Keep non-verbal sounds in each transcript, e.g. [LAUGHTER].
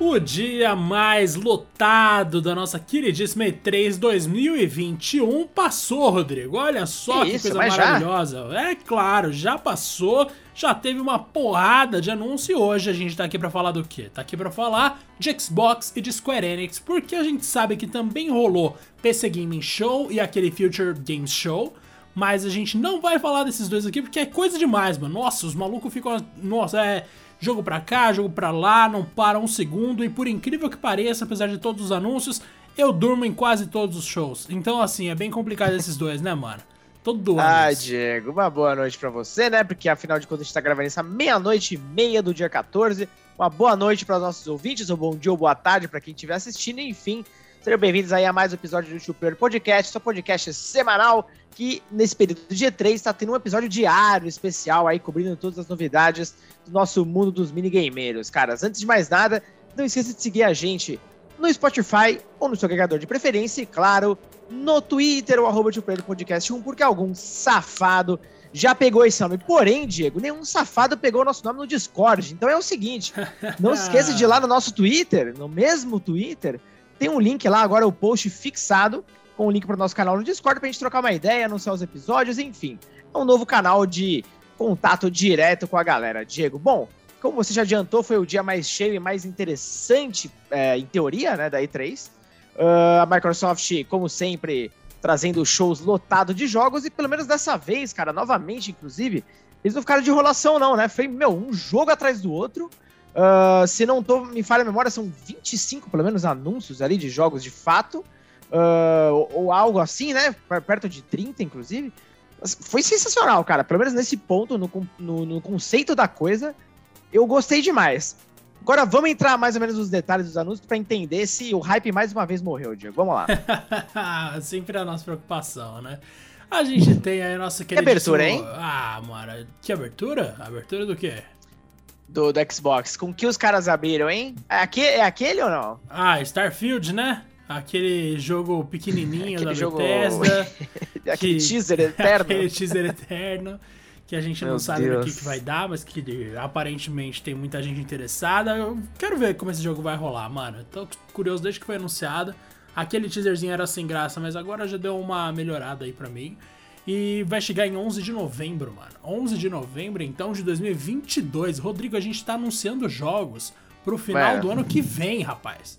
O dia mais lotado da nossa queridíssima E3 2021 passou, Rodrigo. Olha só que, Que isso, coisa mas já? maravilhosa. É claro, já passou, já teve uma porrada de anúncio e hoje a gente tá aqui pra falar do quê? Tá aqui pra falar de Xbox e de Square Enix, porque a gente sabe que também rolou PC Gaming Show e aquele Future Games Show. Mas a gente não vai falar desses dois aqui porque é coisa demais, mano. Nossa, os malucos ficam. Nossa, é. Jogo pra cá, jogo pra lá, não para um segundo. E por incrível que pareça, apesar de todos os anúncios, eu durmo em quase todos os shows. Então, assim, é bem complicado esses dois, né, mano? Todo ano. Ah. Diego, uma boa noite pra você, né? Porque afinal de contas a gente tá gravando isso à meia-noite e meia do dia 14. Uma boa noite para os nossos ouvintes, ou bom dia ou boa tarde para quem estiver assistindo. Enfim, sejam bem-vindos aí a mais um episódio do Super Podcast, seu podcast semanal que nesse período do G3 está tendo um episódio diário especial aí, cobrindo todas as novidades do nosso mundo dos minigameiros. Caras, antes de mais nada, não esqueça de seguir a gente no Spotify ou no seu agregador de preferência e, claro, no Twitter, o arroba de Podcast 1, porque algum safado já pegou esse nome. Porém, Diego, nenhum safado pegou o nosso nome no Discord. Então é o seguinte, não [LAUGHS] esqueça de ir lá no nosso Twitter, no mesmo Twitter, tem um link lá, agora o post fixado, com o link para o nosso canal no Discord, pra gente trocar uma ideia, anunciar os episódios, enfim. É um novo canal de contato direto com a galera. Diego, bom, como você já adiantou, foi o dia mais cheio e mais interessante, é, em teoria, né, da E3. Uh, a Microsoft, como sempre, trazendo shows lotados de jogos, e pelo menos dessa vez, cara, novamente, inclusive, eles não ficaram de enrolação, não, né? Foi, meu, um jogo atrás do outro. Uh, se não tô, me falha a memória, são 25, pelo menos, anúncios ali de jogos de fato. Uh, ou, ou algo assim, né? Perto de 30, inclusive. Foi sensacional, cara. Pelo menos nesse ponto, no, no- no conceito da coisa, eu gostei demais. Agora vamos entrar mais ou menos nos detalhes dos anúncios pra entender se o hype mais uma vez morreu, Diego. Vamos lá. [LAUGHS] Sempre a nossa preocupação, né? A gente tem aí a nossa querida. abertura, hein? Ah, mano, que abertura? Abertura do quê? Do, do Xbox. Com que os caras abriram, hein? É, é aquele ou não? Ah, Starfield, né? Aquele jogo pequenininho [LAUGHS] Aquele da jogo- Bethesda. [LAUGHS] Aquele Que- teaser [LAUGHS] eterno. Aquele teaser eterno. Que a gente não Meu sabe no que, Deus. que vai dar, mas que aparentemente tem muita gente interessada. Eu quero ver como esse jogo vai rolar, mano. Tô curioso desde que foi anunciado. Aquele teaserzinho era sem graça, mas agora já deu uma melhorada aí pra mim. E vai chegar em 11 de novembro, mano. 11 de novembro, então, de 2022. Rodrigo, a gente tá anunciando jogos pro final Mano. do ano que vem, rapaz.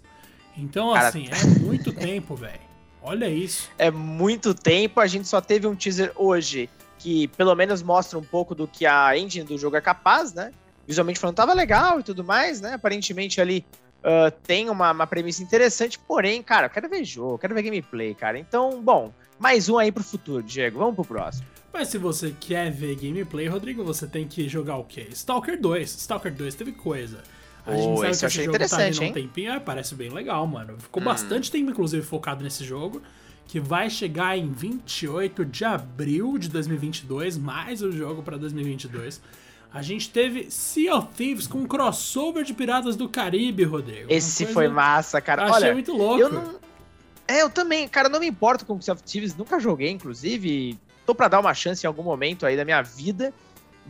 Então, Cara, assim, é [LAUGHS] muito tempo, velho. Olha isso. é muito tempo. A gente só teve um teaser hoje que pelo menos mostra um pouco do que a engine do jogo é capaz, né? Visualmente falando, tava legal e tudo mais, né? Aparentemente ali ah, tem uma, uma premissa interessante, porém, cara, eu quero ver jogo, quero ver gameplay, cara. Então, bom, mais um aí pro futuro, Diego. Vamos pro próximo. Mas se você quer ver gameplay, Rodrigo, você tem que jogar o quê? Stalker 2. Stalker 2 teve coisa. A Oh, gente sabe esse que esse jogo tá interessante, vindo há um tempinho. É, parece bem legal, mano. Ficou Hum. bastante tempo, inclusive, focado nesse jogo. Que vai chegar em 28 de abril de 2022. Mais um jogo pra 2022. A gente teve Sea of Thieves com um crossover de Piratas do Caribe, Rodrigo. Esse coisa- foi massa, cara. Achei Olha, muito louco. eu não. É, eu também, cara, não me importo com o Sea of Thieves, nunca joguei, inclusive. Tô pra dar uma chance em algum momento aí da minha vida.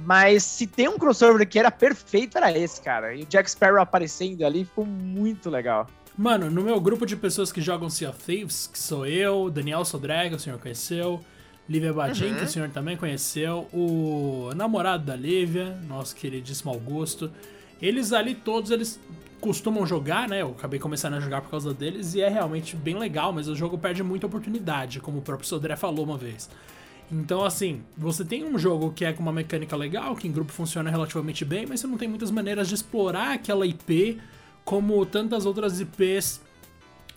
Mas se tem um crossover que era perfeito, era esse, cara. E o Jack Sparrow aparecendo ali ficou muito legal. Mano, no meu grupo de pessoas que jogam Sea of Thieves, que sou eu, Daniel Sodrega, o senhor conheceu, Lívia Badin, Uhum. que o senhor também conheceu, o namorado da Lívia, nosso queridíssimo Augusto. Eles ali todos, eles costumam jogar, né? Eu acabei começando a jogar por causa deles e é realmente bem legal, mas o jogo perde muita oportunidade, como o próprio Sodré falou uma vez. Então, assim, você tem um jogo que é com uma mecânica legal, que em grupo funciona relativamente bem, mas você não tem muitas maneiras de explorar aquela IP como tantas outras IPs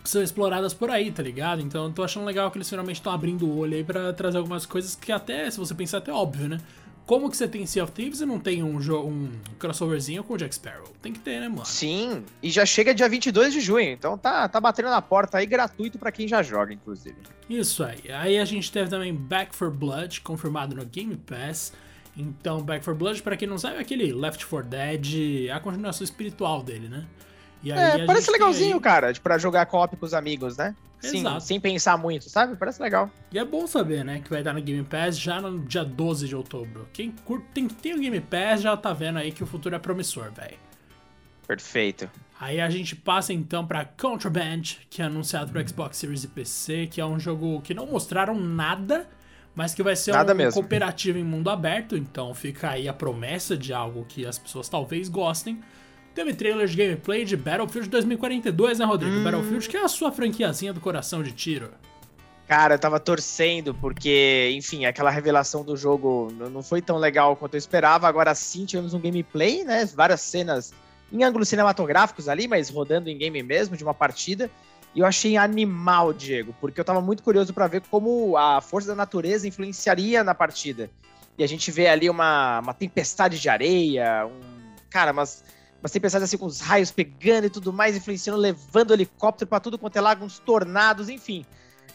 são exploradas por aí, tá ligado? Então eu tô achando legal que eles finalmente estão abrindo o olho aí pra trazer algumas coisas que até, se você pensar, até é óbvio, né? Como que você tem Sea of Thieves e não tem um, um crossoverzinho com o Jack Sparrow? Tem que ter, né, mano? Sim, e já chega dia 22 de junho, então tá, tá batendo na porta aí, gratuito pra quem já joga, inclusive. Isso aí. Aí a gente teve também Back for Blood, confirmado no Game Pass. Então, Back for Blood, pra quem não sabe, é aquele Left 4 Dead, a continuação espiritual dele, né? E É, parece legalzinho, aí- cara, pra jogar co-op com os amigos, né? Sim, Exato. sem pensar muito, sabe? Parece legal. E é bom saber, né, que vai estar no Game Pass já no dia 12 de outubro. Quem curte, tem, tem o Game Pass já tá vendo aí que o futuro é promissor, velho. Perfeito. Aí a gente passa então para Contraband, que é anunciado para Xbox Series e PC, que é um jogo que não mostraram nada, mas que vai ser Nada um mesmo. cooperativo em mundo aberto, então fica aí a promessa de algo que as pessoas talvez gostem. Teve trailer de gameplay de Battlefield 2042, né, Rodrigo? Hum. Battlefield que é a sua franquiazinha do coração de tiro. Cara, eu tava torcendo, porque, enfim, aquela revelação do jogo não foi tão legal quanto eu esperava. Agora sim tivemos um gameplay, né? Várias cenas em ângulos cinematográficos ali, mas rodando em game mesmo, de uma partida. E eu achei animal, Diego, porque eu tava muito curioso pra ver como a força da natureza influenciaria na partida. E a gente vê ali uma, uma tempestade de areia, um. Cara, umas, umas tempestades assim com os raios pegando e tudo mais, influenciando, levando o helicóptero pra tudo quanto é lado, uns tornados, enfim.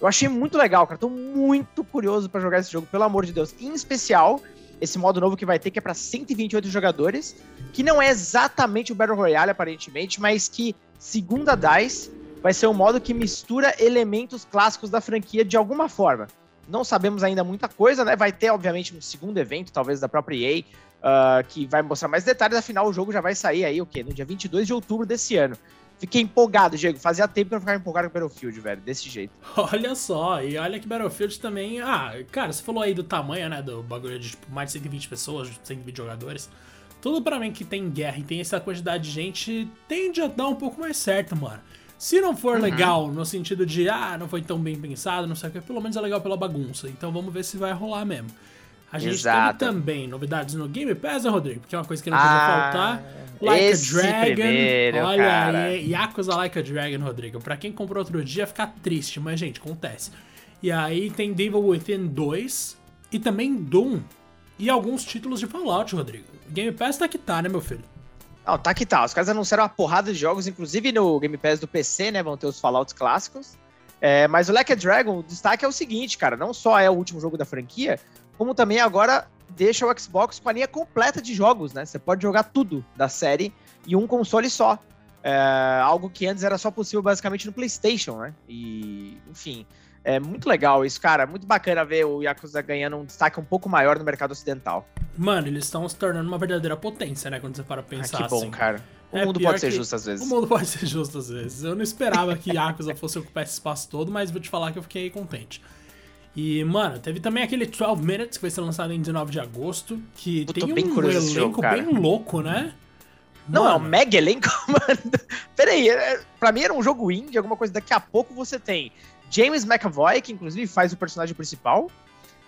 Eu achei muito legal, cara. Tô muito curioso pra jogar esse jogo, pelo amor de Deus. Em especial, esse modo novo que vai ter, que é pra 128 jogadores, que não é exatamente o Battle Royale, aparentemente, mas que, segundo a DICE, vai ser um modo que mistura elementos clássicos da franquia de alguma forma. Não sabemos ainda muita coisa, né? Vai ter, obviamente, um segundo evento, talvez da própria EA, ah, que vai mostrar mais detalhes. Afinal, o jogo já vai sair aí, o quê? No dia 22 de outubro desse ano. Fiquei empolgado, Diego. Fazia tempo que eu não ficava empolgado com Battlefield, velho. Desse jeito. [LAUGHS] Olha só, e olha que Battlefield também. Ah, cara, você falou aí do tamanho, né? Do bagulho de tipo, mais de 120 pessoas, 120 jogadores. Tudo pra mim que tem guerra e tem essa quantidade de gente tende a dar um pouco mais certo, mano. Se não for Uhum. legal no sentido de, ah, não foi tão bem pensado, não sei o que, pelo menos é legal pela bagunça. Então vamos ver se vai rolar mesmo. A gente Exato. teve também novidades no Game Pass, né, Rodrigo? Porque é uma coisa que não podia Ah, faltar. Like a Dragon. primeiro, olha cara. aí, Yakuza Like a Dragon, Rodrigo. Pra quem comprou outro dia, ficar triste, mas, gente, acontece. E aí tem Devil Within 2 e também Doom. E alguns títulos de Fallout, Rodrigo. Game Pass tá que tá, né, meu filho? Não, tá que tá. Os caras anunciaram uma porrada de jogos, inclusive no Game Pass do PC, né? Vão ter os Fallouts clássicos. É, mas o Like a Dragon, o destaque é o seguinte, cara. Não só é o último jogo da franquia, como também agora deixa o Xbox com a linha completa de jogos, né? Você pode jogar tudo da série em um console só. É, algo que antes era só possível basicamente no PlayStation, né? E, enfim, é muito legal isso, cara. Muito bacana ver o Yakuza ganhando um destaque um pouco maior no mercado ocidental. Mano, eles estão se tornando uma verdadeira potência, né? Quando você para Ah, pensar que bom, assim. cara. O É, mundo pode ser justo às vezes. O mundo [LAUGHS] pode ser justo às vezes. Eu não esperava que Yakuza fosse ocupar esse espaço todo, mas vou te falar que eu fiquei contente. E, mano, teve também aquele 12 Minutes que vai ser lançado em 19 de agosto, que Eu tô tem bem um elenco jogo, bem louco, né? Não, é um Mano, mega elenco, [LAUGHS] mano. Peraí, é- pra mim era um jogo indie, alguma coisa. Daqui a pouco você tem James McAvoy, que inclusive faz o personagem principal,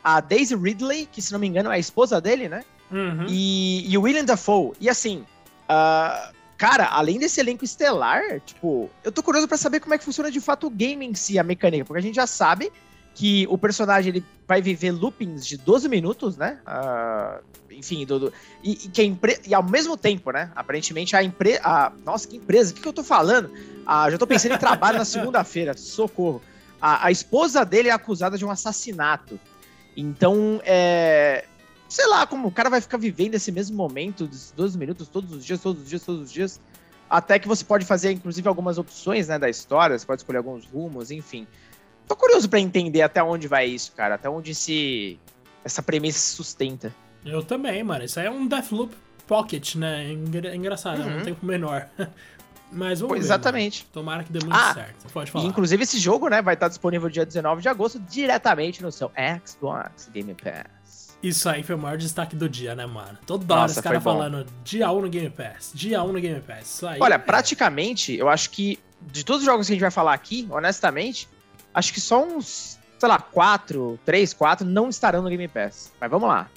a Daisy Ridley, que se não me engano é a esposa dele, né? uhum. E, e o William Dafoe. E assim, ah, cara, além desse elenco estelar, tipo, eu tô curioso pra saber como é que funciona de fato o game em si, a mecânica, porque a gente já sabe que o personagem ele vai viver loopings de 12 minutos, né? Ah, enfim, do, do- e, e que empre... e ao mesmo tempo, né? Aparentemente a empresa. Nossa, que empresa? O que, que eu tô falando? Ah, já tô pensando em trabalho na segunda-feira. [LAUGHS] Socorro. A, a esposa dele é acusada de um assassinato. Então, é. Sei lá, como o cara vai ficar vivendo esse mesmo momento, dos 12 minutos, todos os dias, todos os dias, todos os dias. Até que você pode fazer, inclusive, algumas opções, né, da história, você pode escolher alguns rumos, enfim. Tô curioso pra entender até onde vai isso, cara, até onde se essa premissa se sustenta. Eu também, mano. Isso aí é um Deathloop Pocket, né? É engra- engraçado, é um Uhum. tempo menor. [LAUGHS] Mas vamos Pois, ver, exatamente. mano. Tomara que dê muito Ah, certo. Pode falar. inclusive, esse jogo, né, vai estar disponível dia 19 de agosto diretamente no seu Xbox Game Pass. Isso aí foi o maior destaque do dia, né, mano? Toda hora Nossa, os caras foi bom. falando dia 1 no Game Pass, dia 1 no Game Pass. Isso aí. Olha, é- praticamente, eu acho que de todos os jogos que a gente vai falar aqui, honestamente, acho que só uns, sei lá, quatro, três, quatro não estarão no Game Pass. Mas vamos lá.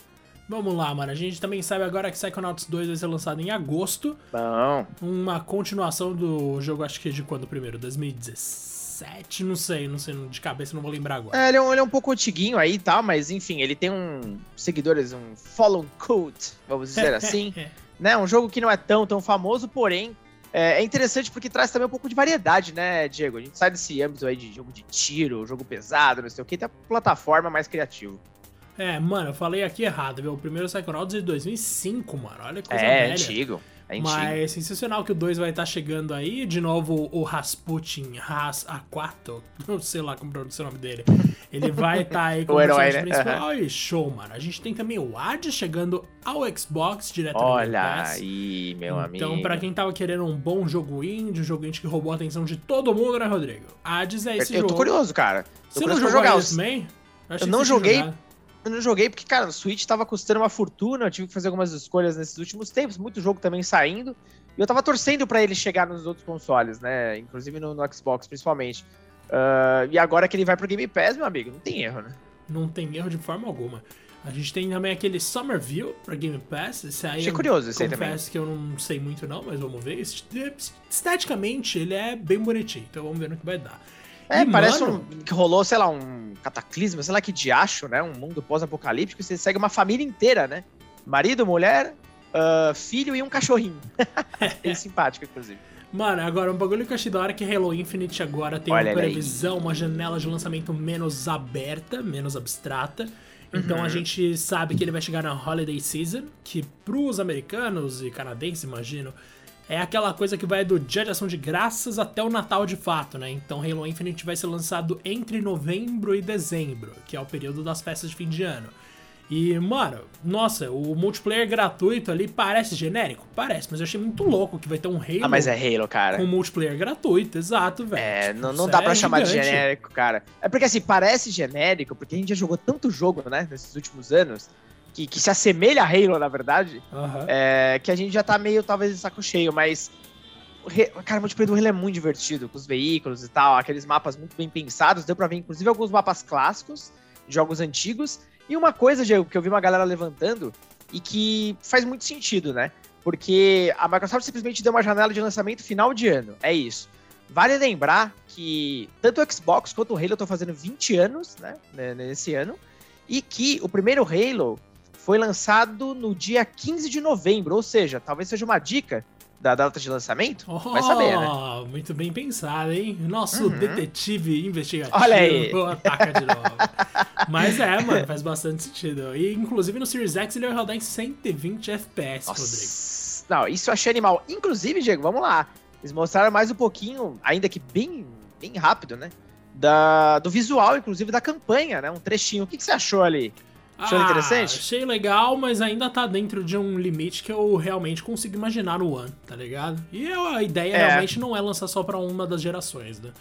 Vamos lá, mano. A gente também sabe agora que Psychonauts 2 vai ser lançado em agosto. Bom. Uma continuação do jogo, acho que de quando primeiro? 2017? Não sei, não sei, de cabeça não vou lembrar agora. É, ele, é um, ele é um pouco antiguinho aí e tal, mas enfim, ele tem um seguidores, um follow code, vamos dizer [LAUGHS] assim. né? Um jogo que não é tão, tão famoso, porém é, é interessante porque traz também um pouco de variedade, né, Diego? A gente sai desse âmbito aí de jogo de tiro, jogo pesado, não sei o que, tem a plataforma mais criativo. É, mano, eu falei aqui errado, viu? O primeiro Psychonauts é de 2005, mano. Olha que coisa É, velha. É antigo. Mas é sensacional que o 2 vai estar chegando aí. De novo, o Rasputin Ras Aquato, [LAUGHS] não sei lá como pronunciar o nome dele. Ele vai estar aí [LAUGHS] como O herói, né? principal. E show, mano. A gente tem também o Hades chegando ao Xbox direto Olha aí, meu amigo. Então, pra quem tava querendo um bom jogo indie, um jogo indie que roubou a atenção de todo mundo, né, Rodrigo? Hades é esse eu jogo. tô curioso, cara. Tô Você não curioso pra jogou jogar. isso também? Eu que não joguei. Eu não joguei porque, cara, o Switch tava custando uma fortuna, eu tive que fazer algumas escolhas nesses últimos tempos, muito jogo também saindo. E eu tava torcendo pra ele chegar nos outros consoles, né? Inclusive no, no Xbox, principalmente. Ah, e agora que ele vai pro Game Pass, meu amigo, não tem erro, né? Não tem erro de forma alguma. A gente tem também aquele Somerville pra Game Pass. Esse aí Achei eu curioso esse aí também. confesso que eu não sei muito não, mas vamos ver. Esteticamente ele é bem bonitinho, então vamos ver no que vai dar. É, E, parece mano, um, que rolou, sei lá, um cataclisma, sei lá que diacho, né? Um mundo pós-apocalíptico e você segue uma família inteira, né? Marido, mulher, ah, filho e um cachorrinho. [LAUGHS] Bem simpático, inclusive. Mano, agora um bagulho que eu achei da hora é que Halo Infinite agora tem Olha uma ele aí. previsão, uma janela de lançamento menos aberta, menos abstrata. Então Uhum. a gente sabe que ele vai chegar na Holiday Season, que pros americanos e canadenses, imagino, é aquela coisa que vai do Dia de Ação de Graças até o Natal de fato, né? Então Halo Infinite vai ser lançado entre novembro e dezembro, que é o período das festas de fim de ano. E, mano, nossa, o multiplayer gratuito ali parece genérico? Parece, mas eu achei muito louco que vai ter um Halo Ah, mas é Halo, cara. com multiplayer gratuito, exato, velho. É, Tipo, não, não dá é pra chamar de gigante. genérico, cara. É porque assim, parece genérico, porque a gente já jogou tanto jogo, né, nesses últimos anos, que, que se assemelha a Halo, na verdade, Aham. é, que a gente já tá meio, talvez, de saco cheio, mas. Cara, o multiplayer do Halo é muito divertido, com os veículos e tal, aqueles mapas muito bem pensados. Deu pra ver, inclusive, alguns mapas clássicos, jogos antigos. E uma coisa, Diego, que eu vi uma galera levantando e que faz muito sentido, né? Porque a Microsoft simplesmente deu uma janela de lançamento final de ano. É isso. Vale lembrar que tanto o Xbox quanto o Halo estão fazendo 20 anos, né, Nesse ano. E que o primeiro Halo foi lançado no dia 15 de novembro. Ou seja, talvez seja uma dica da data de lançamento. Vai saber, né? Oh, Muito bem pensado, hein? Nosso Uhum. detetive investigativo Olha aí. [LAUGHS] ataca de novo. Mas é, mano, faz bastante sentido. E inclusive no Series X ele vai rodar em 120 FPS, Rodrigo. Não, isso eu achei animal. Inclusive, Diego, vamos lá. Eles mostraram mais um pouquinho, ainda que bem, bem rápido, né? Da, do visual, inclusive, da campanha, né? Um trechinho. O que, que você achou ali? Achou interessante? Ah, Achei legal, mas ainda tá dentro de um limite que eu realmente consigo imaginar no One, tá ligado? E a ideia É. realmente não é lançar só pra uma das gerações, né?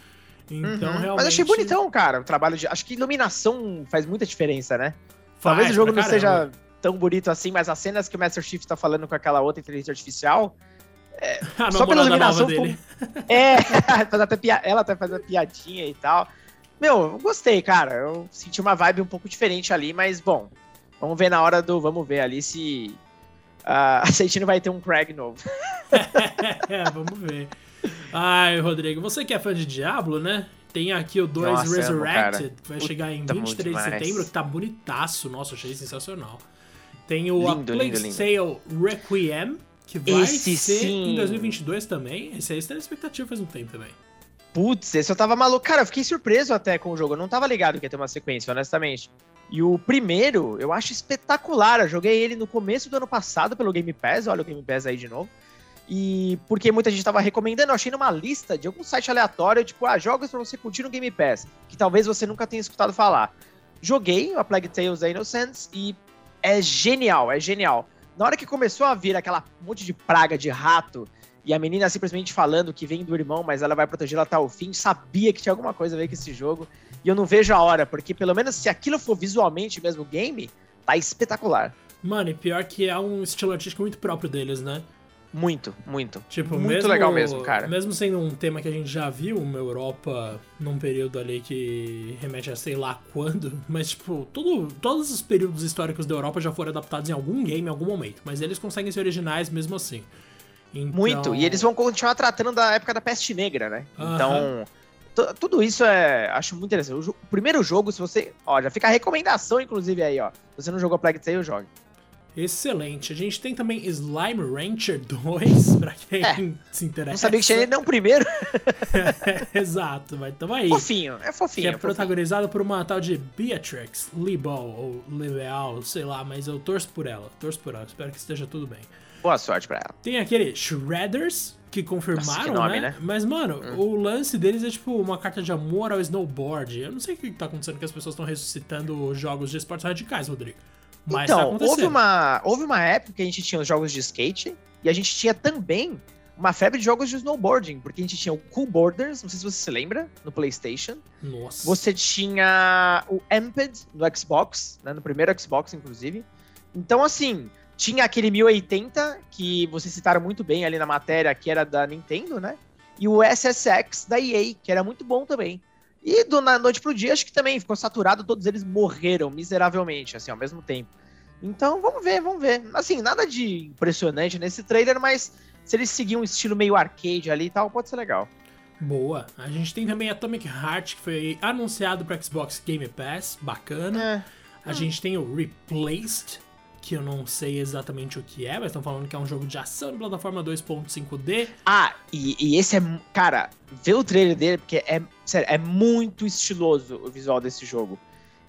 Então, Uhum. realmente. Mas achei bonitão, cara. O trabalho de. Acho que iluminação faz muita diferença, né? Faz Talvez o jogo não caramba. seja tão bonito assim, mas as cenas que o Master Chief tá falando com aquela outra inteligência artificial. [LAUGHS] A só pela namorada nova iluminação dele. É, [LAUGHS] faz até pia- ela até faz a piadinha e tal. Meu, eu gostei, cara. Eu senti uma vibe um pouco diferente ali, mas bom. Vamos ver na hora do. Vamos ver ali se. ah, [LAUGHS] a Sentino vai ter um Craig novo. é, [LAUGHS] [LAUGHS] vamos ver. Ai, Rodrigo, você que é fã de Diablo, né? Tem aqui o 2 Nossa, amo, Resurrected, cara. que vai Puta, chegar em muito 23 de setembro, que tá bonitaço. Nossa, achei sensacional. Tem o Lindo, A Plague lindo, lindo. Tale Requiem, que vai Esse ser sim. em 2022 também. Esse aí está na expectativa faz um tempo também. Putz, esse eu tava maluco. Cara, eu fiquei surpreso até com o jogo. Eu não tava ligado que ia ter uma sequência, honestamente. E o primeiro, eu acho espetacular. Eu joguei ele no começo do ano passado pelo Game Pass. Olha o Game Pass aí de novo. E porque muita gente tava recomendando, eu achei numa lista de algum site aleatório, tipo, ah, jogos pra você curtir no Game Pass, que talvez você nunca tenha escutado falar. Joguei a Plague Tales da Innocence e é genial, é genial. Na hora que começou a vir aquela monte de praga de rato e a menina simplesmente falando que vem do irmão, mas ela vai protegê-la até o fim, sabia que tinha alguma coisa a ver com esse jogo. E eu não vejo a hora, porque pelo menos se aquilo for visualmente mesmo game, tá espetacular. Mano, e pior que é um estilo artístico muito próprio deles, né? Muito, muito. Tipo, Muito mesmo, legal mesmo, cara. Mesmo sendo um tema que a gente já viu, uma Europa num período ali que remete a sei lá quando, [LAUGHS] mas tipo, todo, todos os períodos históricos da Europa já foram adaptados em algum game em algum momento, mas eles conseguem ser originais mesmo assim. Então, Muito. E eles vão continuar tratando da época da peste negra, né? Aham. Então, tu- tudo isso é. Acho muito interessante. O, primeiro jogo, se você. Ó, já fica a recomendação, inclusive, aí, ó. Se você não jogou Plague Tale, jogue. Excelente. A gente tem também Slime Rancher [LAUGHS] 2, pra quem É, se interessa. Não sabia que tinha nem o primeiro. [LAUGHS] Exato, mas tamo aí. Fofinho, é Que fofinho. é é fofinho. protagonizado por uma tal de Beatrix Lebal, ou Leal, sei lá, mas eu torço por ela. Torço por ela, espero que esteja tudo bem. Boa sorte pra ela. Tem aquele Shredders, que confirmaram, Nossa, que nome, né? né? Mas, mano, o lance deles é tipo uma carta de amor ao snowboard. Eu não sei o que tá acontecendo que as pessoas estão ressuscitando jogos de esportes radicais, Rodrigo. Mas tá então, acontecendo. houve uma, houve uma época que a gente tinha os jogos de skate e a gente tinha também uma febre de jogos de snowboarding, porque a gente tinha o Cool Borders, não sei se você se lembra, no PlayStation. Nossa. Você tinha o Amped no Xbox, né, no primeiro Xbox, inclusive. Então, assim, tinha aquele 1080, que vocês citaram muito bem ali na matéria, que era da Nintendo, né? E o SSX da EA, que era muito bom também. E do na noite pro dia, acho que também ficou saturado, todos eles morreram miseravelmente, assim, ao mesmo tempo. Então, vamos ver, vamos ver. Assim, nada de impressionante nesse trailer, mas se eles seguirem um estilo meio arcade ali e tal, pode ser legal. Boa. A gente tem também Atomic Heart, que foi anunciado para Xbox Game Pass, bacana. É. A gente tem o Replaced, que eu não sei exatamente o que é, mas estão falando que é um jogo de ação de plataforma 2.5D. Ah, e, e esse é. Cara, vê o trailer dele, porque é. Sério, é muito estiloso o visual desse jogo.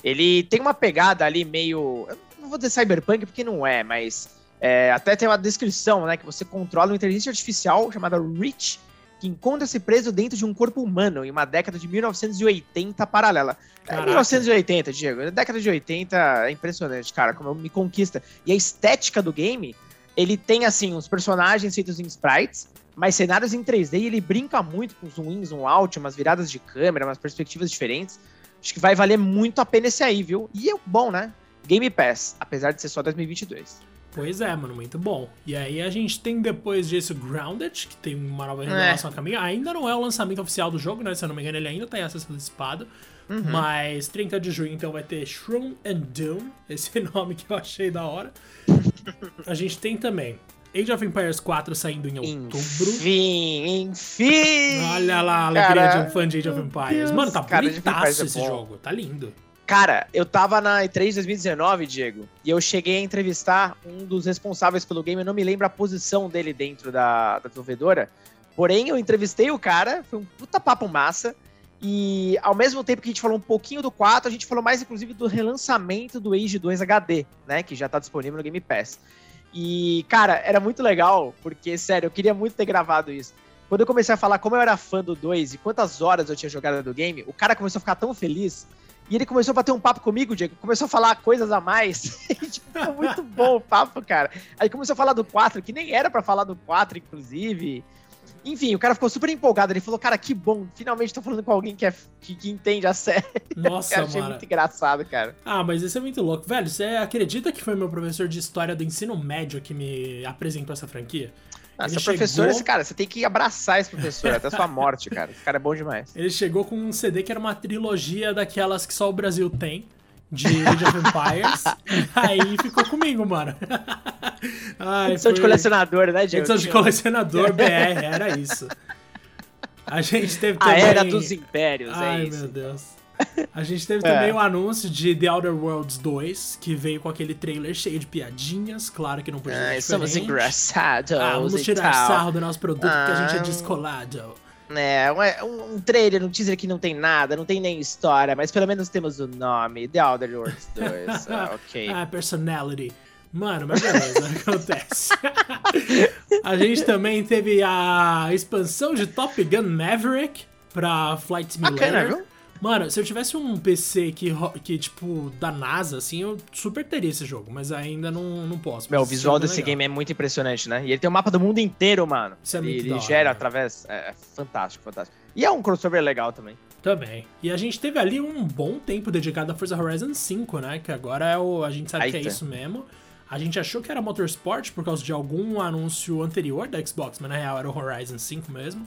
Ele tem uma pegada ali meio. eu Não vou dizer cyberpunk, porque não é, mas. é, até tem uma descrição, né? Que você controla uma inteligência artificial chamada Rich, que encontra-se preso dentro de um corpo humano em uma década de 1980 paralela. É Caraca. 1980, Diego. A década de 80 é impressionante, cara, como me conquista. E a estética do game, ele tem, assim, uns personagens feitos em sprites, mas cenários em 3D e ele brinca muito com zoom in, zoom out, umas viradas de câmera, umas perspectivas diferentes. Acho que vai valer muito a pena esse aí, viu? E é bom, né? Game Pass, apesar de ser só 2022. Pois é, mano, muito bom. E aí a gente tem depois disso Grounded, que tem uma nova revelação a caminho. Ainda não é o lançamento oficial do jogo, né? Se eu não me engano, ele ainda tá em acesso antecipado. Uhum. Mas 30 de junho, então, vai ter Shroom and Doom, [LAUGHS] esse nome que eu achei da hora. a gente tem também Age of Empires 4 saindo em outubro. Enfim, enfim! Olha lá a alegria Cara, de um fã de Age of Empires. Deus, Mano, tá cara, bonitaço é esse jogo. Tá lindo. Cara, eu tava na E3 2019, Diego, e eu cheguei a entrevistar um dos responsáveis pelo game, eu não me lembro a posição dele dentro da, da desenvolvedora, porém eu entrevistei o cara, foi um puta papo massa, e ao mesmo tempo que a gente falou um pouquinho do 4, a gente falou mais inclusive do relançamento do Age 2 HD, né, que já tá disponível no Game Pass. E, cara, era muito legal, porque, sério, eu queria muito ter gravado isso. Quando eu comecei a falar como eu era fã do 2 e quantas horas eu tinha jogado do game, o cara começou a ficar tão feliz e ele começou a bater um papo comigo, Diego. Começou a falar coisas a mais. [LAUGHS] E, tipo, ficou muito bom o papo, cara. Aí começou a falar do 4, que nem era pra falar do 4, inclusive. Enfim, o cara ficou super empolgado. Ele falou, cara, que bom. Finalmente tô falando com alguém que, é, que, que entende a série. [LAUGHS] Nossa, eu achei mano. muito engraçado, cara. Ah, mas isso é muito louco. Velho, você acredita que foi meu professor de história do ensino médio que me apresentou essa franquia? Ah, Ele seu professor, chegou- esse cara, você tem que abraçar esse professor até sua morte, cara. Esse cara é bom demais. Ele chegou com um CD que era uma trilogia daquelas que só o Brasil tem, de Age of Empires. e [LAUGHS] aí ficou comigo, mano. [LAUGHS] Ai, Edição de foi- colecionador, né, Diego? Edição de colecionador BR, era isso. A gente teve A também... era dos impérios, Ai, é isso. meu Deus. [LAUGHS] A gente teve É. também o anúncio de The Outer Worlds 2, que veio com aquele trailer cheio de piadinhas, claro que não podia ser Ah, somos engraçados Ah, vamos tirar tal. sarro do nosso produto, porque a gente é Ah. descolado. É, um, um, um trailer, um teaser que não tem nada, não tem nem história, mas pelo menos temos o nome, The Outer Worlds 2. [LAUGHS] ah, ok. Ah, personality. Mano, mas beleza, [LAUGHS] acontece. a gente também teve a expansão de Top Gun Maverick pra Flight Simulator. Bacana, viu? Mano, se eu tivesse um PC que, que, tipo, da NASA, assim, eu super teria esse jogo, mas ainda não, não posso. Meu, o visual é desse legal. game é muito impressionante, né? E ele tem o mapa do mundo inteiro, mano. Isso é ele muito ele hora, gera né? através. É, é fantástico, fantástico. E é um crossover legal também. Também. E a gente teve ali um bom tempo dedicado a Forza Horizon 5, né? Que agora é o. A gente sabe que é isso mesmo. A gente achou que era Motorsport por causa de algum anúncio anterior da Xbox, mas na real era o Horizon 5 mesmo.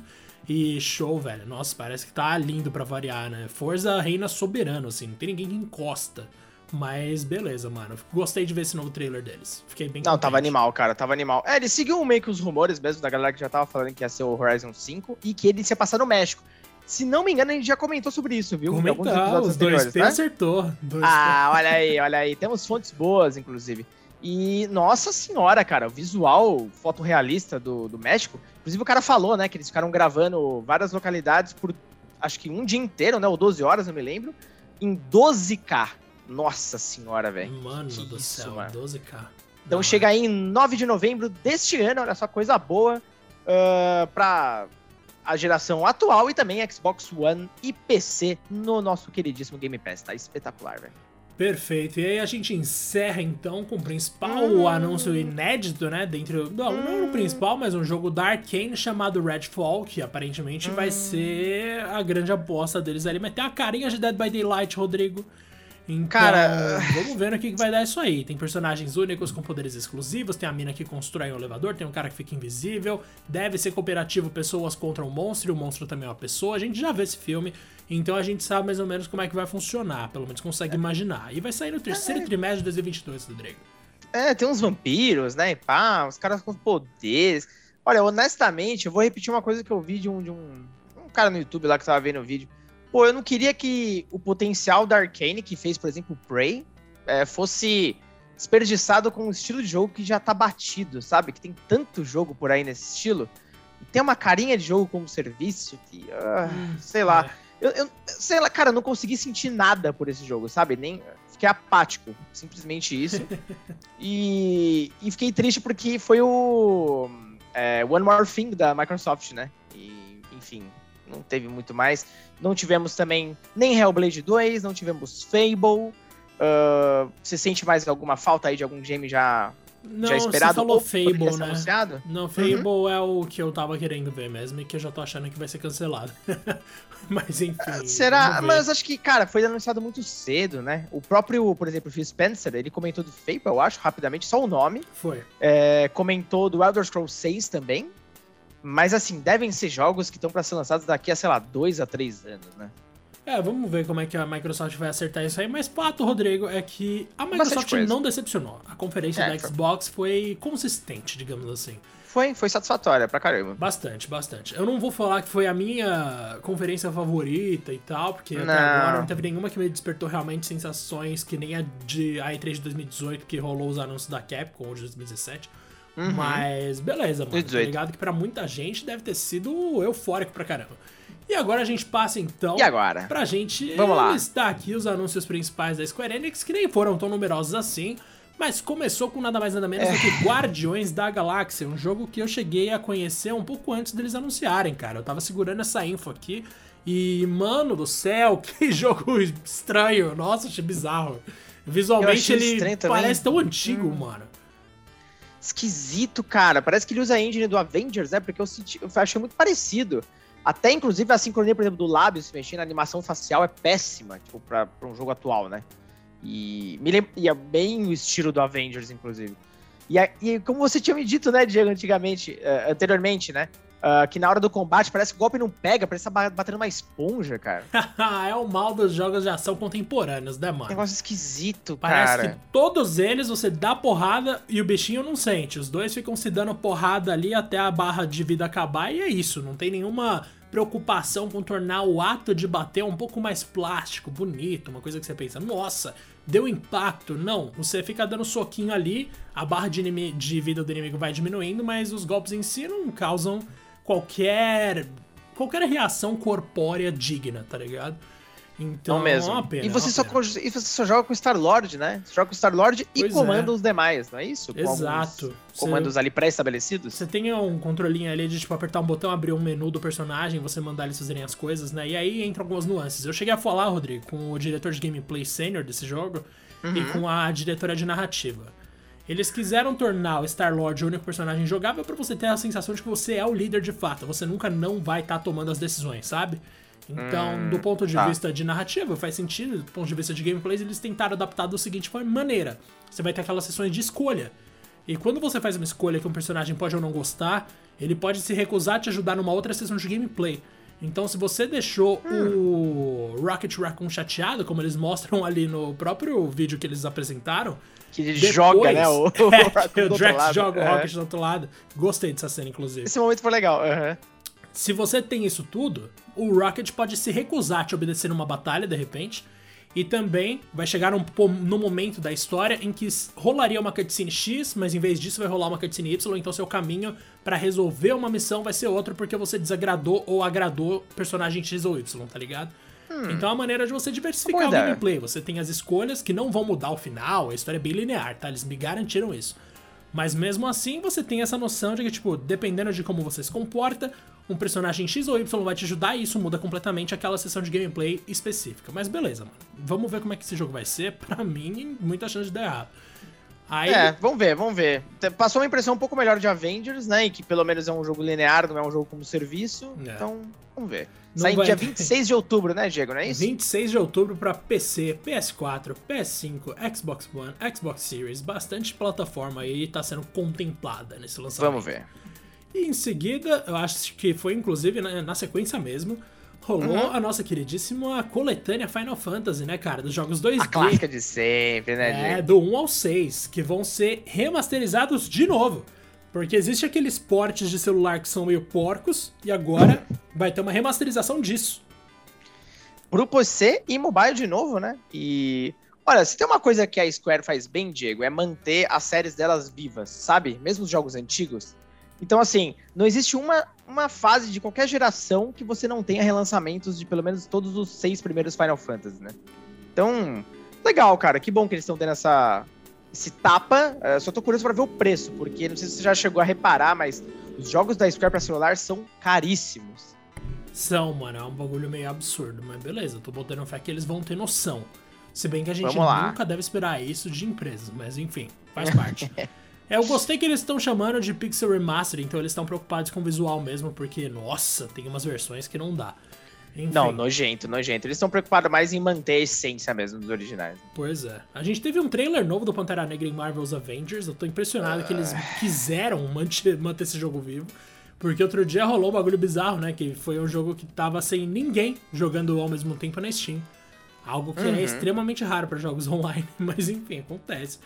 E show, velho. Nossa, parece que tá lindo pra variar, né? Forza reina soberano, assim. Não tem ninguém que encosta. Mas beleza, mano. Gostei de ver esse novo trailer deles. Fiquei bem Não, contente. tava animal, cara, tava animal. É, ele seguiu meio que os rumores mesmo da galera que já tava falando que ia ser o Horizon 5 e que ele ia passar no México. Se não me engano, a gente já comentou sobre isso, viu? Comentar, episódios os dois T né? acertou. Dois Ah, olha aí, olha aí. Temos fontes boas, inclusive. E, nossa senhora, cara, o visual fotorrealista do, do México. Inclusive, o cara falou, né, que eles ficaram gravando várias localidades por acho que um dia inteiro, né, ou 12 horas, não me lembro, em 12K. Nossa senhora, velho. Mano que do isso, céu, mano. 12K. Então chega aí em 9 de novembro deste ano, olha só, coisa boa uh, pra a geração atual e também Xbox One e PC no nosso queridíssimo Game Pass. Tá espetacular, velho. Perfeito. E aí a gente encerra então com o principal hum. anúncio inédito, né? Dentro. Não, hum. não o principal, mas um jogo da Arkane chamado Redfall, que aparentemente hum. vai ser a grande aposta deles ali. Mas tem a carinha de Dead by Daylight, Rodrigo. Então, Cara, [LAUGHS] vamos ver no que, que vai dar isso aí. Tem personagens únicos com poderes exclusivos, tem a mina que constrói um elevador, tem um cara que fica invisível, deve ser cooperativo pessoas contra um monstro, e o monstro também é uma pessoa. A gente já vê esse filme, então a gente sabe mais ou menos como é que vai funcionar, pelo menos consegue é. imaginar. E vai sair no terceiro é. trimestre de 2022, Rodrigo. É, tem uns vampiros, né? E pá, os caras com poderes. Olha, honestamente, eu vou repetir uma coisa que eu vi de um, de um, um cara no YouTube lá que tava vendo o vídeo. Pô, eu não queria que o potencial da Arkane, que fez, por exemplo, Prey, é, fosse desperdiçado com um estilo de jogo que já tá batido, sabe? Que tem tanto jogo por aí nesse estilo. E tem uma carinha de jogo como serviço que, uh, hum, sei lá. É. Eu, eu, sei lá, cara, eu não consegui sentir nada por esse jogo, sabe? Nem fiquei apático, simplesmente isso. [LAUGHS] e, e fiquei triste porque foi o é, One More Thing da Microsoft, né? E, enfim, não teve muito mais. Não tivemos também nem Hellblade 2, não tivemos Fable. Uh, você sente mais alguma falta aí de algum game já, não, já esperado? Você falou Fable, né? Anunciado? Não, Fable uhum. é o que eu tava querendo ver mesmo e que eu já tô achando que vai ser cancelado. [LAUGHS] Mas enfim. Será? Mas acho que, cara, foi anunciado muito cedo, né? O próprio, por exemplo, Phil Spencer, ele comentou do Fable, eu acho, rapidamente, só o nome. Foi. É, comentou do Elder Scrolls 6 também. Mas assim, devem ser jogos que estão para ser lançados daqui a, sei lá, dois a três anos, né? É, vamos ver como é que a Microsoft vai acertar isso aí. Mas fato, Rodrigo, é que a Microsoft não decepcionou. A conferência é, da Xbox foi consistente, digamos assim. Foi, foi satisfatória pra caramba. Bastante, bastante. Eu não vou falar que foi a minha conferência favorita e tal, porque até agora não teve nenhuma que me despertou realmente sensações que nem a de a E3 de 2018, que rolou os anúncios da Capcom, ou de 2017. Uhum. Mas beleza, mano. 18. Tá ligado que pra muita gente deve ter sido eufórico pra caramba. E agora a gente passa então e agora? pra gente Vamos lá. listar aqui os anúncios principais da Square Enix, que nem foram tão numerosos assim, mas começou com nada mais nada menos é. do que [LAUGHS] Guardiões da Galáxia, um jogo que eu cheguei a conhecer um pouco antes deles anunciarem, cara. Eu tava segurando essa info aqui e, mano do céu, [LAUGHS] que jogo estranho. Nossa, achei bizarro. Visualmente ele parece tão antigo, hum. mano esquisito, cara. Parece que ele usa a engine do Avengers, né? Porque eu, senti, eu achei muito parecido. Até, inclusive, a sincronia, por exemplo, do lábio se mexendo, a animação facial é péssima, tipo, pra, pra um jogo atual, né? E, me lembra, e é bem o estilo do Avengers, inclusive. E, e como você tinha me dito, né, Diego, antigamente, uh, anteriormente, né? Uh, que na hora do combate parece que o golpe não pega, parece que tá batendo uma esponja, cara. [LAUGHS] é o mal dos jogos de ação contemporâneos, né, mano? Negócio esquisito, parece cara. Parece que todos eles você dá porrada e o bichinho não sente. Os dois ficam se dando porrada ali até a barra de vida acabar e é isso. Não tem nenhuma preocupação com tornar o ato de bater um pouco mais plástico, bonito, uma coisa que você pensa, nossa, deu impacto. Não, você fica dando soquinho ali, a barra de, de vida do inimigo vai diminuindo, mas os golpes em si não causam qualquer qualquer reação corpórea digna, tá ligado? Então, não mesmo. É uma pena, e, você é só, e você só joga com Star-Lord, né? Você joga com Star-Lord e comanda é. os demais, não é isso? Com Exato. Comandos ali pré-estabelecidos. Você tem um controlinho ali de, tipo, apertar um botão, abrir um menu do personagem, você mandar eles fazerem as coisas, né? E aí entram algumas nuances. Eu cheguei a falar, Rodrigo, com o diretor de gameplay sênior desse jogo uhum. e com a diretora de narrativa. Eles quiseram tornar o Star-Lord o único personagem jogável para você ter a sensação de que você é o líder de fato. Você nunca não vai estar tá tomando as decisões, sabe? Então, hum, do ponto de tá. vista de narrativa, faz sentido. Do ponto de vista de gameplays, eles tentaram adaptar da seguinte maneira: você vai ter aquelas sessões de escolha. E quando você faz uma escolha que um personagem pode ou não gostar, ele pode se recusar a te ajudar numa outra sessão de gameplay. Então, se você deixou hum. o Rocket Raccoon chateado, como eles mostram ali no próprio vídeo que eles apresentaram, que ele depois, joga, né? O, [LAUGHS] é, [LAUGHS] o, o Drax joga o Rocket do outro lado. Gostei dessa cena, inclusive. Esse momento foi legal. Uhum. Se você tem isso tudo, o Rocket pode se recusar a te obedecer numa batalha, de repente, E também vai chegar num, no momento da história em que rolaria uma cutscene X, mas em vez disso vai rolar uma cutscene Y, então seu caminho para resolver uma missão vai ser outro porque você desagradou ou agradou personagem X ou Y, tá ligado? Hum. Então é uma maneira de você diversificar o gameplay. Você tem as escolhas que não vão mudar o final, a história é bem linear, tá? Eles me garantiram isso. Mas mesmo assim, você tem essa noção de que, tipo, dependendo de como você se comporta, um personagem X ou Y vai te ajudar e isso muda completamente aquela sessão de gameplay específica. Mas beleza, mano. Vamos ver como é que esse jogo vai ser. [LAUGHS] Pra mim, muita chance de dar errado. Aí... É, vamos ver, vamos ver. Passou uma impressão um pouco melhor de Avengers, né? E que pelo menos é um jogo linear, não é um jogo como serviço. É. Então, vamos ver. Não Sai vai... dia [LAUGHS] 26 de outubro, né, Diego? Não é isso? 26 de outubro para PC, PS4, PS5, Xbox One, Xbox Series. Bastante plataforma aí tá sendo contemplada nesse lançamento. Vamos ver. E em seguida, eu acho que foi inclusive na, na sequência mesmo, rolou uhum. a nossa queridíssima coletânea Final Fantasy, né, cara? Dos jogos 2D. A clássica de sempre, né, É, do 1 ao 6, que vão ser remasterizados de novo. Porque existe aqueles portes de celular que são meio porcos, e agora vai ter uma remasterização disso. Pro PC e mobile de novo, né? E. Olha, se tem uma coisa que a Square faz bem, Diego, é manter as séries delas vivas, sabe? Mesmo os jogos antigos. Então, assim, não existe uma, uma fase de qualquer geração que você não tenha relançamentos de pelo menos todos os seis primeiros Final Fantasy, né? Então, legal, cara. Que bom que eles estão tendo essa, esse tapa. Uh, só tô curioso para ver o preço, porque não sei se você já chegou a reparar, mas os jogos da Square para celular são caríssimos. São, mano. É um bagulho meio absurdo, mas beleza. Tô botando fé que eles vão ter noção. Se bem que a gente nunca deve esperar isso de empresas, mas enfim, faz parte. [LAUGHS] É, eu gostei que eles estão chamando de Pixel Remaster, então eles estão preocupados com o visual mesmo, porque, nossa, tem umas versões que não dá. Enfim. Não, nojento, nojento. Eles estão preocupados mais em manter a essência mesmo dos originais. Pois é. A gente teve um trailer novo do Pantera Negra em Marvel's Avengers. Eu tô impressionado que eles ah. quiseram manter, manter esse jogo vivo. Porque outro dia rolou um bagulho bizarro, né? Que foi um jogo que tava sem ninguém jogando ao mesmo tempo na Steam. Algo que é uhum. é extremamente raro para jogos [LAUGHS] online, mas enfim, acontece.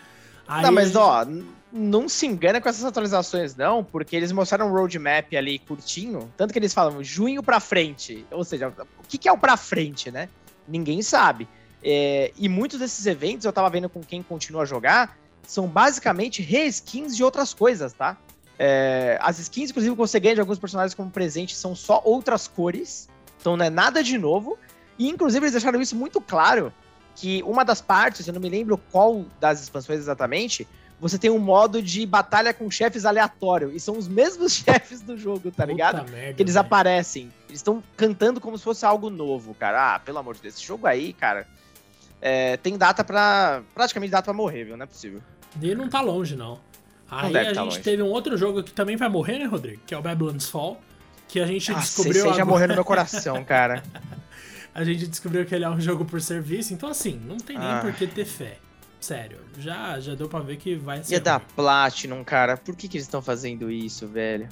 Aí não, mas ó, não se engana com essas atualizações, não, porque eles mostraram um roadmap ali curtinho, tanto que eles falam junho pra frente. Ou seja, o que, que é o pra frente, né? Ninguém sabe. É, e muitos desses eventos, eu tava vendo com quem continua a jogar, são basicamente reskins de outras coisas, tá? É, as skins, inclusive, que você ganha de alguns personagens como presente são só outras cores, então não é nada de novo. E, inclusive, eles deixaram isso muito claro que uma das partes, eu não me lembro qual das expansões exatamente, você tem um modo de batalha com chefes aleatório. E são os mesmos [LAUGHS] chefes do jogo, tá ligado? Merda, que eles aparecem. Eles estão cantando como se fosse algo novo, cara. Ah, pelo amor de Deus, esse jogo aí, cara, é, tem data pra. praticamente data pra morrer, viu? Não é possível. E não tá longe, não. Aí a tá gente teve um outro jogo que também vai morrer, né, Rodrigo? Que é o Babylon's Fall. Que a gente ah, descobriu. Você agora... já morreu no meu coração, cara. [LAUGHS] a gente descobriu que ele é um [LAUGHS] jogo por serviço, então assim, não tem nem ah. por que ter fé. Sério, já, já deu pra ver que vai ser. E é da Platinum, cara. Por que, que eles estão fazendo isso, velho?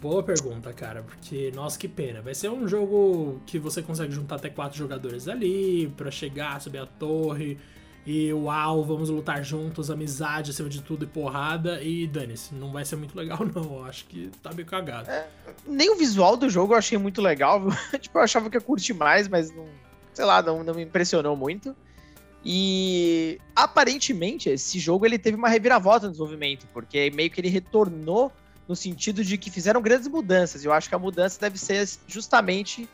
Boa pergunta, cara, porque, nossa, que pena. Vai ser um jogo que você consegue juntar até quatro jogadores ali para chegar, subir a torre, e uau, vamos lutar juntos, amizade acima de tudo e porrada. E dane-se, não vai ser muito legal, [LAUGHS] não. Acho que tá meio cagado. É, nem o visual do jogo eu achei muito legal. [LAUGHS] tipo, eu achava que ia curtir mais, mas não. Sei lá, não, não me impressionou muito. E aparentemente esse jogo ele teve uma reviravolta no desenvolvimento, porque meio que ele retornou no sentido de que fizeram grandes mudanças. Eu acho que a mudança deve ser justamente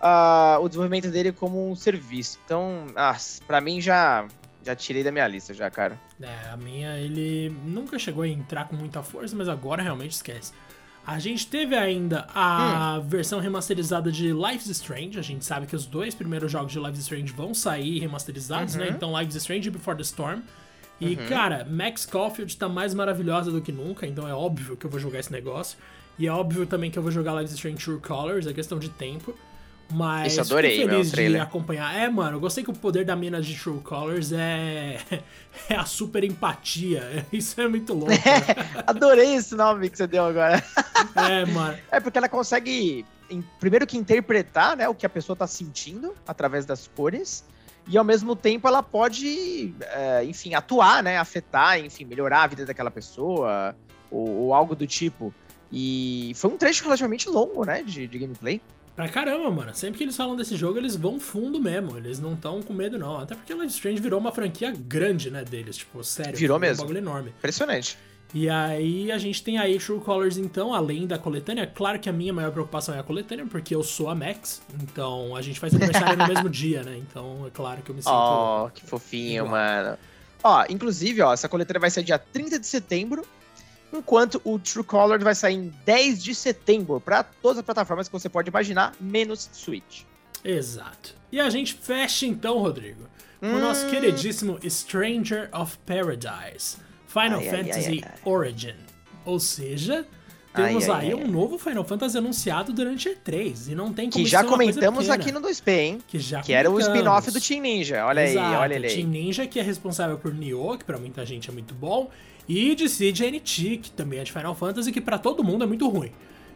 uh, o desenvolvimento dele como um serviço. Então, ah, para mim já já tirei da minha lista, já, cara. É, a minha, ele nunca chegou a entrar com muita força, mas agora realmente esquece. A gente teve ainda a hum. versão remasterizada de Life is Strange. A gente sabe que os dois primeiros jogos de Life is Strange vão sair remasterizados, né? uhum. né? Então, Life is Strange e Before the Storm. E, uhum. cara, Max Caulfield tá mais maravilhosa do que nunca, então é óbvio que eu vou jogar esse negócio. E é óbvio também que eu vou jogar Life is Strange True Colors, é questão de tempo. Mas Isso, adorei, fico feliz de acompanhar. É, mano, eu gostei que o poder da mina de True Colors é, [LAUGHS] é a super empatia. [LAUGHS] Isso é muito louco. É, [LAUGHS] adorei esse nome que você deu agora. É, mano. É porque ela consegue, primeiro que interpretar, né, o que a pessoa tá sentindo através das cores. E ao mesmo tempo ela pode, é, enfim, atuar, né? Afetar, enfim, melhorar a vida daquela pessoa, ou, ou algo do tipo. E foi um trecho relativamente longo, né? De, de gameplay. Pra caramba, mano. Sempre que eles falam desse jogo, eles vão fundo mesmo. Eles não estão com medo, não. Até porque Life Strange virou uma franquia grande, né, deles. Tipo, sério. Virou mesmo. Um bagulho enorme. Impressionante. E aí a gente tem aí True Colors, então, além da coletânea. Claro que a minha maior preocupação é a coletânea, porque eu sou a Max. Então a gente faz aniversário no [LAUGHS] mesmo dia, né? Então é claro que eu me sinto. Oh, que fofinho, igual. mano. Ó, inclusive, ó, essa coletânea vai ser dia 30 de setembro enquanto o True Color vai sair em 10 de setembro para todas as plataformas que você pode imaginar, menos Switch. Exato. E a gente fecha então, Rodrigo, com hum... o nosso queridíssimo Stranger of Paradise, Final ai, Fantasy ai, ai, Origin. Ou seja, temos aí um novo Final Fantasy anunciado durante E3 e não tem como Que já comentamos aqui no 2P, hein? Que já Que era o spin-off do Team Ninja. Olha Exato, aí, olha ele aí. Team Ninja que é responsável por Nioh, que pra muita gente é muito bom, e de CGNT, que também é de Final Fantasy, que para todo mundo é muito ruim.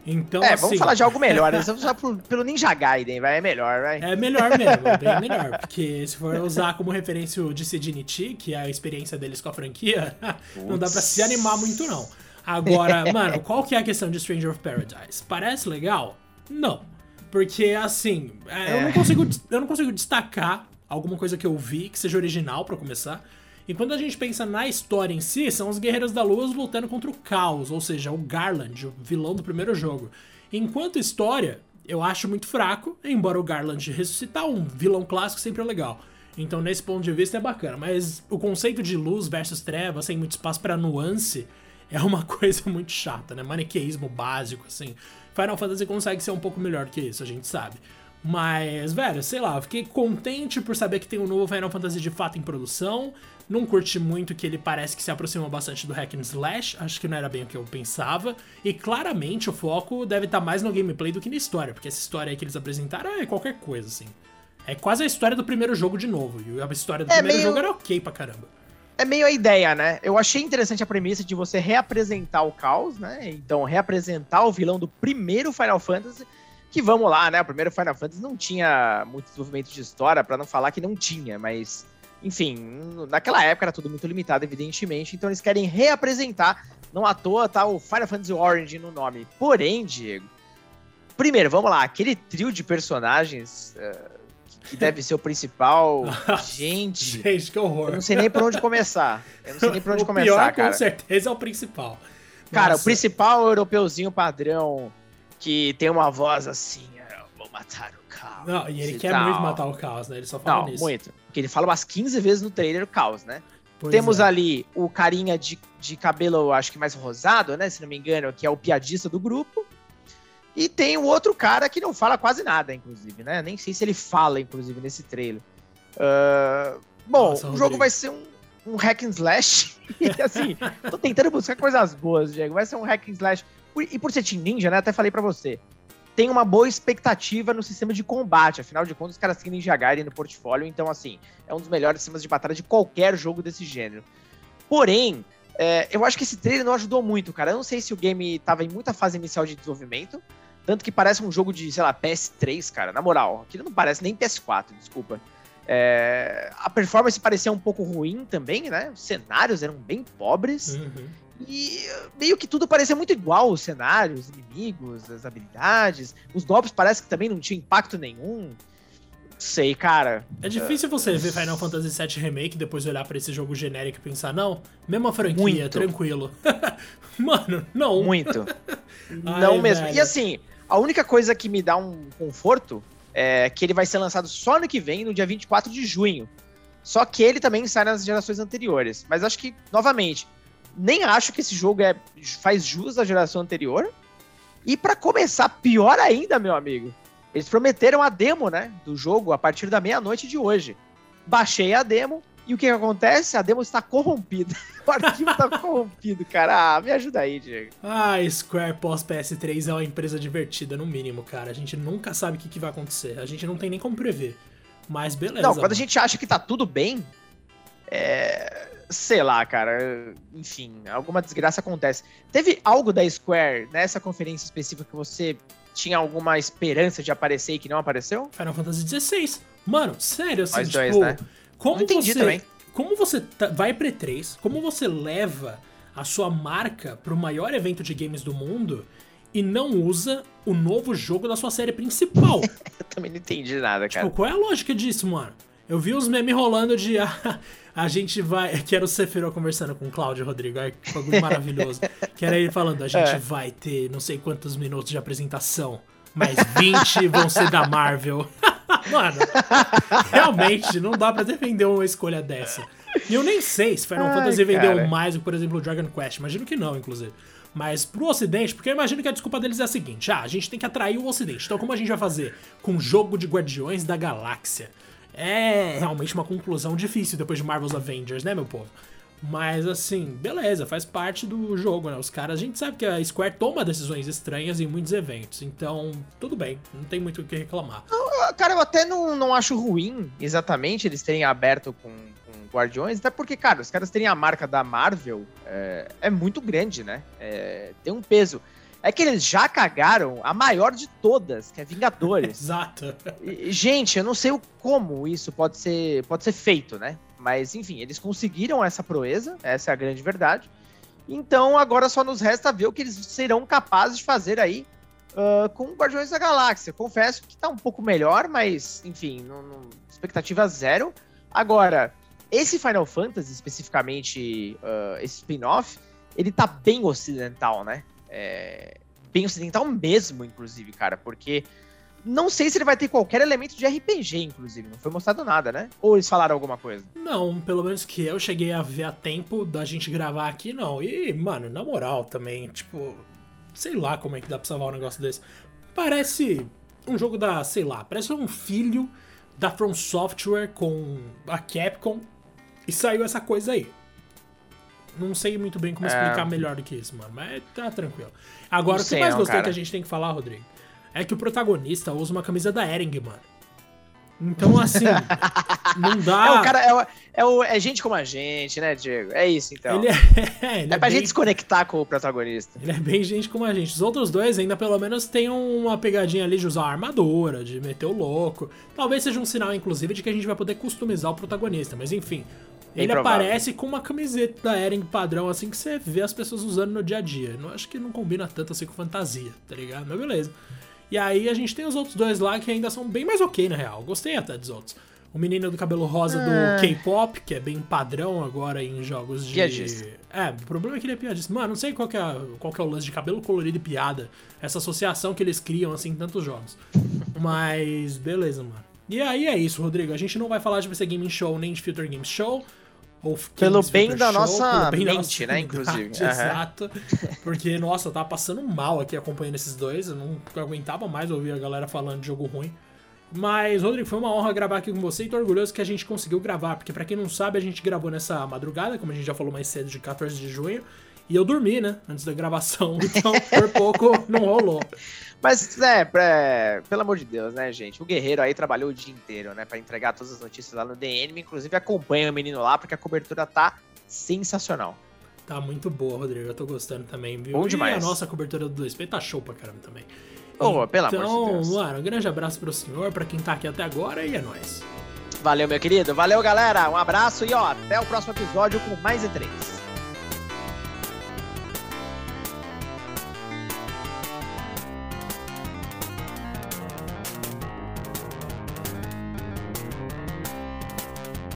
Então, é, assim... vamos falar de algo melhor. Né? [LAUGHS] Vamos usar pelo Ninja Gaiden, vai, é melhor, vai. É melhor mesmo, é [LAUGHS] bem melhor. Porque se for usar como referência o de CGNT, que é a experiência deles com a franquia, [LAUGHS] não dá pra se animar muito, não. Agora, mano, qual que é a questão de Stranger of Paradise? Parece legal? Não. Porque, assim, é. eu, não consigo, eu não consigo destacar alguma coisa que eu vi que seja original para começar. E quando a gente pensa na história em si, são os Guerreiros da Luz lutando contra o Caos, ou seja, o Garland, o vilão do primeiro jogo. Enquanto história, eu acho muito fraco, embora o Garland ressuscitar um vilão clássico sempre é legal. Então, nesse ponto de vista, é bacana. Mas o conceito de luz versus trevas, sem muito espaço para nuance, é uma [LAUGHS] coisa muito chata, né? Maniqueísmo básico, assim. Final Fantasy consegue ser um pouco melhor que isso, a gente sabe. Mas, velho, sei lá, fiquei contente por saber que tem um novo Final Fantasy de fato em produção. Não curti muito que ele parece que se aproxima bastante do hack and slash, acho que não era bem o que eu pensava. E claramente o foco deve estar tá mais no gameplay do que na história, porque essa história aí que eles apresentaram é qualquer coisa, assim. É quase a história do primeiro jogo de novo, e a história do é primeiro meio... jogo era ok pra caramba. É meio a ideia, né? Eu achei interessante a premissa de você reapresentar o caos, né? Então, reapresentar o vilão do primeiro Final Fantasy que vamos lá, né? O primeiro Final Fantasy não tinha muito desenvolvimento de história, para não falar que não tinha, mas enfim, naquela época era tudo muito limitado, evidentemente, então eles querem reapresentar, não à toa tá o Final Fantasy Origin no nome. Porém, Diego, primeiro, vamos lá, aquele trio de personagens uh, que deve ser o principal, [LAUGHS] gente... Gente, que horror. Eu não sei nem por onde começar, eu não sei nem por onde o começar, pior, cara. com certeza é o principal. Cara, Nossa. o principal europeuzinho padrão que tem uma voz assim, vou matar o caos. Não, e ele e quer tal. muito matar o caos, né? Ele só fala Não, nisso. muito. Porque ele fala umas 15 vezes no trailer o caos, né? Pois Temos é. ali o carinha de, de cabelo, acho que mais rosado, né? Se não me engano, que é o piadista do grupo. E tem o outro cara que não fala quase nada, inclusive, né? Nem sei se ele fala, inclusive, nesse trailer. Uh, bom, Nossa, o Rodrigo. jogo vai ser um, um hack and slash. [LAUGHS] e assim, tô tentando buscar coisas boas, Diego. Vai ser um hack and slash e por ser Team Ninja, né? Até falei para você. Tem uma boa expectativa no sistema de combate. Afinal de contas, os caras têm Ninja Gaiden no portfólio. Então, assim, é um dos melhores sistemas de batalha de qualquer jogo desse gênero. Porém, é, eu acho que esse trailer não ajudou muito, cara. Eu não sei se o game tava em muita fase inicial de desenvolvimento. Tanto que parece um jogo de, sei lá, PS3, cara. Na moral, aquilo não parece nem PS4, desculpa. É, a performance parecia um pouco ruim também, né? Os cenários eram bem pobres. Uhum. E meio que tudo parecia muito igual, os cenários, os inimigos, as habilidades. Os golpes parece que também não tinham impacto nenhum. Sei, cara. É difícil você ver Final Fantasy VII Remake depois olhar para esse jogo genérico e pensar, não, mesma franquia, muito. tranquilo. [LAUGHS] Mano, não. Muito. [LAUGHS] não Ai, mesmo. Velho. E assim, a única coisa que me dá um conforto é que ele vai ser lançado só no que vem, no dia 24 de junho. Só que ele também sai nas gerações anteriores. Mas acho que, novamente, nem acho que esse jogo é, faz jus à geração anterior. E para começar, pior ainda, meu amigo, eles prometeram a demo, né, do jogo a partir da meia-noite de hoje. Baixei a demo e o que, que acontece? A demo está corrompida. [LAUGHS] o arquivo está [LAUGHS] corrompido, cara. Ah, me ajuda aí, Diego. Ah, Square pós PS3 é uma empresa divertida, no mínimo, cara. A gente nunca sabe o que, que vai acontecer. A gente não tem nem como prever. Mas beleza. Não, quando mano. a gente acha que tá tudo bem, é sei lá, cara. Enfim, alguma desgraça acontece. Teve algo da Square nessa conferência específica que você tinha alguma esperança de aparecer e que não apareceu? Final Fantasy XVI. Mano, sério, assim, Nós tipo, dois, né? como entendi você, também. Como você tá, vai pra E3, como você leva a sua marca pro maior evento de games do mundo e não usa o novo jogo da sua série principal? [LAUGHS] Eu também não entendi nada, cara. Tipo, qual é a lógica disso, mano? Eu vi os memes rolando de ah, a gente vai. Que era o Sephiroth conversando com o Cláudio Rodrigo. Ai, que bagulho maravilhoso. que era ele falando: a gente é. vai ter não sei quantos minutos de apresentação, mas 20 [LAUGHS] vão ser da Marvel. [LAUGHS] Mano, realmente não dá pra defender uma escolha dessa. E eu nem sei se Final Ai, Fantasy vendeu mais do que, por exemplo, o Dragon Quest. Imagino que não, inclusive. Mas pro Ocidente, porque eu imagino que a desculpa deles é a seguinte: ah, a gente tem que atrair o Ocidente. Então, como a gente vai fazer com o jogo de Guardiões da Galáxia? É realmente uma conclusão difícil depois de Marvel's Avengers, né, meu povo? Mas assim, beleza, faz parte do jogo, né? Os caras, a gente sabe que a Square toma decisões estranhas em muitos eventos, então tudo bem, não tem muito o que reclamar. Cara, eu até não, não acho ruim exatamente eles terem aberto com, com Guardiões, até porque, cara, os caras terem a marca da Marvel é, é muito grande, né? É, tem um peso. É que eles já cagaram a maior de todas, que é [LAUGHS] Vingadores. Exato. E, gente, eu não sei como isso pode ser, pode ser feito, né? Mas, enfim, eles conseguiram essa proeza, essa é a grande verdade. Então, agora só nos resta ver o que eles serão capazes de fazer aí uh, com Guardiões da Galáxia. Confesso que tá um pouco melhor, mas, enfim, não, não, expectativa zero. Agora, esse Final Fantasy, especificamente, uh, esse spin-off, ele tá bem ocidental, né? É, bem ocidental mesmo, inclusive, cara, porque não sei se ele vai ter qualquer elemento de RPG, inclusive. Não foi mostrado nada, né? Ou eles falaram alguma coisa? Não, pelo menos que eu cheguei a ver a tempo da gente gravar aqui, não. E, mano, na moral também, tipo, sei lá como é que dá pra salvar um negócio desse. Parece um jogo da, sei lá, parece um filho da From Software com a Capcom e saiu essa coisa aí. Não sei muito bem como explicar é... melhor do que isso, mano. Mas tá tranquilo. Agora, o que mais não, gostei cara. que a gente tem que falar, Rodrigo, é que o protagonista usa uma camisa da Ering, mano. Então, assim, [LAUGHS] não dá. É o cara, é, o, é, o, é gente como a gente, né, Diego? É isso, então. Ele é, [LAUGHS] ele é, é pra bem, gente se conectar com o protagonista. Ele é bem gente como a gente. Os outros dois ainda, pelo menos, tem uma pegadinha ali de usar a armadura, de meter o louco. Talvez seja um sinal, inclusive, de que a gente vai poder customizar o protagonista. Mas, enfim, ele aparece com uma camiseta da Eren padrão, assim, que você vê as pessoas usando no dia a dia. Não acho que não combina tanto assim com fantasia, tá ligado? Mas beleza. E aí a gente tem os outros dois lá que ainda são bem mais ok, na real. Gostei até dos outros. O menino do cabelo rosa do ah. K-pop, que é bem padrão agora em jogos de. Piadista. É, o problema é que ele é piadista. Mano, não sei qual que, é, qual que é o lance de cabelo colorido e piada. Essa associação que eles criam, assim, em tantos jogos. Mas, beleza, mano. E aí é isso, Rodrigo. A gente não vai falar de PC Gaming Show nem de Future Games Show. Ou pelo bem da show, nossa bem mente, da nossa né, inclusive. [LAUGHS] Uhum. Exato. Porque, nossa, eu tava passando mal aqui acompanhando esses dois. Eu não aguentava mais ouvir a galera falando de jogo ruim. Mas, Rodrigo, foi uma honra gravar aqui com você e tô orgulhoso que a gente conseguiu gravar. Porque, para quem não sabe, a gente gravou nessa madrugada, como a gente já falou mais cedo, de 14 de junho. E eu dormi, né? Antes da gravação. [LAUGHS] Então, por pouco, não rolou. Mas, é, pra, pelo amor de Deus, né, gente? O Guerreiro aí trabalhou o dia inteiro, né, pra entregar todas as notícias lá no DN. Inclusive, acompanha o menino lá, porque a cobertura tá sensacional. Tá muito boa, Rodrigo. Eu tô gostando também, viu? Bom demais. E a nossa cobertura do 2P tá show pra caramba também. Oh, então, pelo amor de então, Deus. mano, um grande abraço pro senhor, pra quem tá aqui até agora e é nóis. Valeu, meu querido. Valeu, galera. Um abraço e ó, até o próximo episódio com mais E3.